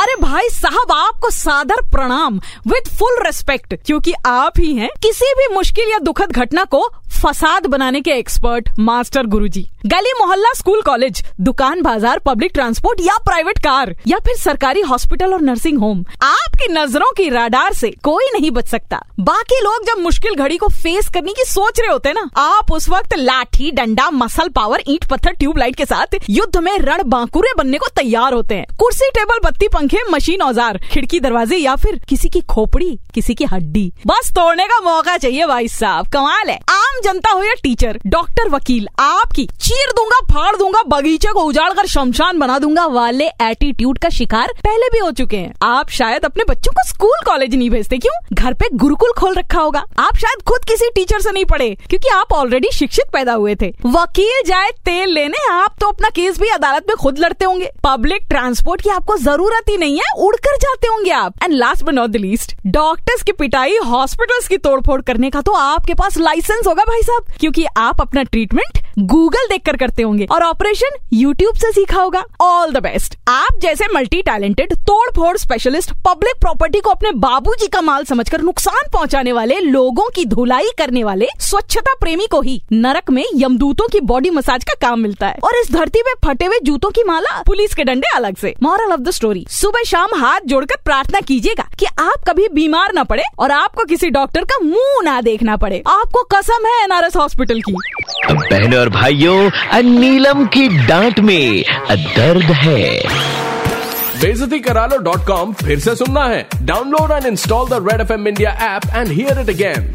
अरे भाई साहब, आपको सादर प्रणाम विद फुल रेस्पेक्ट क्योंकि आप ही हैं किसी भी मुश्किल या दुखद घटना को फसाद बनाने के एक्सपर्ट मास्टर गुरुजी। गली मोहल्ला स्कूल कॉलेज दुकान, बाज़ार पब्लिक ट्रांसपोर्ट या प्राइवेट कार या फिर सरकारी हॉस्पिटल और नर्सिंग होम आपकी नज़रों की राडार से कोई नहीं बच सकता। बाकी लोग जब मुश्किल घड़ी को फेस करने की सोच रहे होते ना, आप उस वक्त लाठी, डंडा मसल पावर ईंट, पत्थर ट्यूबलाइट के साथ युद्ध में रण बांकुरे बनने को तैयार होते हैं। कुर्सी टेबल बत्ती, पंखे मशीन औज़ार, खिड़की दरवाजे या फिर किसी की खोपड़ी, किसी की हड्डी। बस तोड़ने का मौका चाहिए भाई साहब, कमाल है। आम जनता हो या टीचर, डॉक्टर, वकील, आपकी, चीर दूँगा, फाड़ दूँगा, बगीचे को उजाड़ कर शमशान बना दूँगा, वाले एटीट्यूड का शिकार पहले भी हो चुके हैं। आप शायद अपने बच्चों को स्कूल कॉलेज नहीं भेजते, क्यों? घर पे गुरुकुल खोल रखा होगा। आप शायद खुद किसी टीचर से नहीं पढ़े, क्योंकि आप ऑलरेडी शिक्षित पैदा हुए थे। वकील जाए तेल लेने, आप तो अपना केस भी अदालत में खुद लड़ते होंगे। पब्लिक ट्रांसपोर्ट की आपको ज़रूरत ही नहीं है, उड़कर जाते होंगे आप। And last but not the least doctors की पिटाई हॉस्पिटल्स की तोड़फोड़ करने का तो आपके पास लाइसेंस होगा भाई साहब, क्योंकि आप अपना ट्रीटमेंट गूगल देखकर करते होंगे और ऑपरेशन यूट्यूब से सीखा होगा। ऑल द बेस्ट आप जैसे मल्टी टैलेंटेड तोड़ फोड़ स्पेशलिस्ट पब्लिक प्रॉपर्टी को अपने बाबूजी का माल समझकर नुकसान पहुँचाने वाले, लोगों की धुलाई करने वाले, स्वच्छता प्रेमी को ही नरक में यमदूतों की बॉडी मसाज का काम मिलता है। और इस धरती में फटे हुए जूतों की माला पुलिस के डंडे अलग से। मॉरल ऑफ़ द स्टोरी सुबह शाम हाथ जोड़कर प्रार्थना कीजिएगा कि आप कभी बीमार न पड़े और आपको किसी डॉक्टर का मुँह ना देखना पड़े। आपको कसम है एनआरएस हॉस्पिटल की। बहनों और भाइयों नीलम की डांट में दर्द है। बेजती करा लो डॉट कॉम, फिर से सुनना है। Download and install the Red F M India app and hear it again.